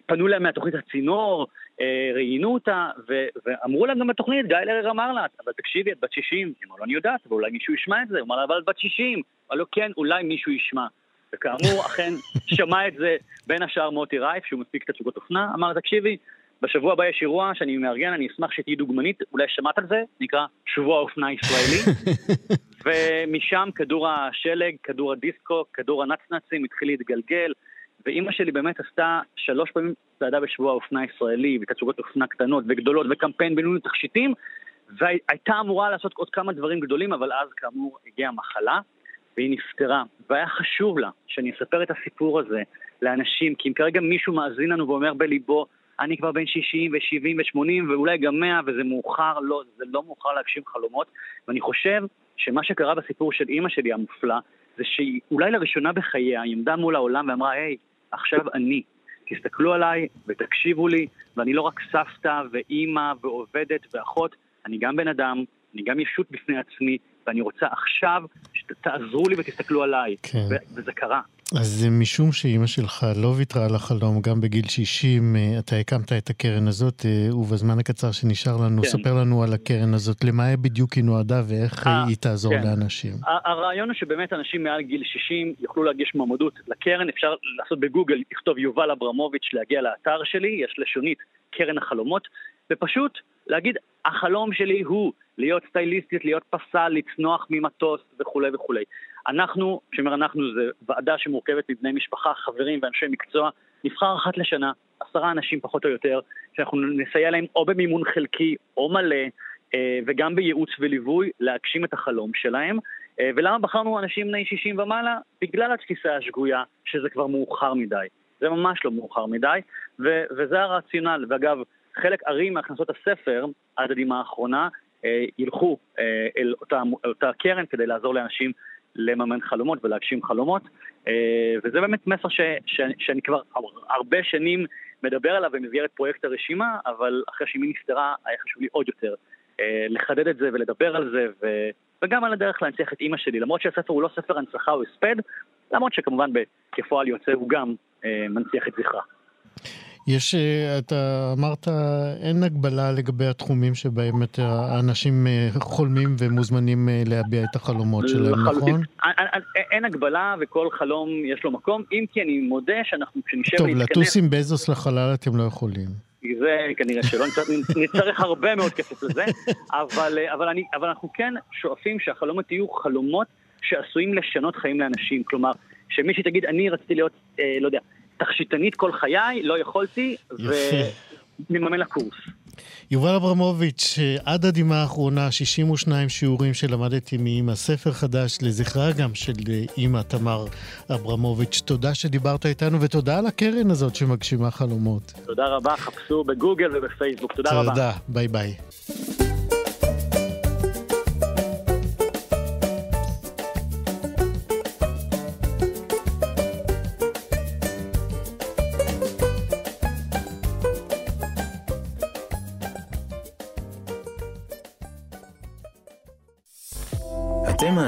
פנו להם מהתוכנית הצינור, ראיינו אותה, ו- ואמרו לה גם בתוכנית, גיא לרר אמר לה, אבל תקשיבי, את בת 60. היא אמרה לו, אני יודעת, אבל אולי מישהו ישמע את זה. הוא אמר לה, אבל את בת 60. אמר לו, כן, אולי מישהו ישמע. וכאמור, [LAUGHS] אכן שמע את זה בין השאר מוטי רייף, שהוא מספיק את התשוקות אופנה, אמר, תקשיבי, בשבוע הבא יש אירוע שאני מארגן, אני אשמח שתהיי דוגמנית, אולי שמעת על זה, נקרא שבוע אופנה ישראלי. [LAUGHS] ומשם כדור השלג, כדור הדיסקו, כדור הנצנצים התחיל להתגלגל. ואימא שלי באמת עשתה שלוש פעמים צעדה בשבוע האופנה הישראלי, ותצוגות אופנה קטנות וגדולות, וקמפיין בינוי תכשיטים, והייתה אמורה לעשות עוד כמה דברים גדולים, אבל אז כאמור הגיעה מחלה, והיא נפטרה. והיה חשוב לה שאני אספר את הסיפור הזה לאנשים, כי אם כרגע מישהו מאזין לנו ואומר בליבו, אני כבר בן 60 ו-70 ו-80 ואולי גם 100 וזה מאוחר, לא, זה לא מאוחר להגשים חלומות. ואני חושב שמה שקרה בסיפור של אימא שלי המופלא, זה שהיא אולי לראשונה בחייה, היא עמדה מול העולם ואמרה, היי, עכשיו אני. תסתכלו עליי ותקשיבו לי, ואני לא רק סבתא ואימא ועובדת ואחות, אני גם בן אדם, אני גם ישות בפני עצמי, ואני רוצה עכשיו שתעזרו לי ותסתכלו עליי. כן. וזה קרה. אז משום שאימא שלך לא ויתרה על החלום, גם בגיל 60, אה, אתה הקמת את הקרן הזאת, אה, ובזמן הקצר שנשאר לנו, כן. ספר לנו על הקרן הזאת, למה בדיוק היא נועדה ואיך 아, אה, היא תעזור כן. לאנשים. הרעיון הוא שבאמת אנשים מעל גיל 60 יוכלו להגיש מועמדות לקרן, אפשר לעשות בגוגל, לכתוב יובל אברמוביץ', להגיע לאתר שלי, יש לשונית קרן החלומות, ופשוט להגיד, החלום שלי הוא להיות סטייליסטית, להיות פסל, לצנוח ממטוס וכולי וכולי. אנחנו, כשאומר אנחנו, זה ועדה שמורכבת מבני משפחה, חברים ואנשי מקצוע, נבחר אחת לשנה, עשרה אנשים פחות או יותר, שאנחנו נסייע להם או במימון חלקי או מלא, אה, וגם בייעוץ וליווי להגשים את החלום שלהם. אה, ולמה בחרנו אנשים בני 60 ומעלה? בגלל התפיסה השגויה שזה כבר מאוחר מדי. זה ממש לא מאוחר מדי, ו- וזה הרציונל. ואגב, חלק ארי מהכנסות הספר, עד הדמעה האחרונה, אה, ילכו אה, אל אותה, אותה קרן כדי לעזור לאנשים לממן חלומות ולהגשים חלומות. אה, וזה באמת מסר ש, ש, שאני כבר הרבה שנים מדבר עליו במסגרת פרויקט הרשימה, אבל אחרי שאמי נפטרה היה חשוב לי עוד יותר לחדד את זה ולדבר על זה, ו, וגם על הדרך להנציח את אימא שלי, למרות שהספר הוא לא ספר הנצחה או הספד, למרות שכמובן כפועל יוצא הוא גם מנציח את זכרה. יש, אה, אתה אמרת, אין הגבלה לגבי התחומים שבהם את האנשים אה, חולמים ומוזמנים אה, להביע את החלומות שלהם, נכון? אין הגבלה וכל חלום יש לו מקום, אם כי אני מודה שאנחנו כשנשב. טוב, לטוס עם בזוס לחלל אתם לא יכולים. זה כנראה שלא, [LAUGHS] נצטרך הרבה מאוד כסף לזה, אבל, אבל, אני, אבל אנחנו כן שואפים שהחלומות יהיו חלומות שעשויים לשנות חיים לאנשים. כלומר, שמישהי תגיד, אני רציתי להיות, אה, לא יודע, תכשיטנית כל חיי, לא יכולתי, ומממן לה קורס. יובל אברמוביץ', עד הדמעה האחרונה, 62 שיעורים שלמדתי מאמא, ספר חדש לזכרה גם של אימא תמר אברמוביץ'. תודה שדיברת איתנו ותודה על הקרן הזאת שמגשימה חלומות. תודה רבה, חפשו בגוגל ובפייסבוק. תודה, תודה רבה. תודה, ביי ביי.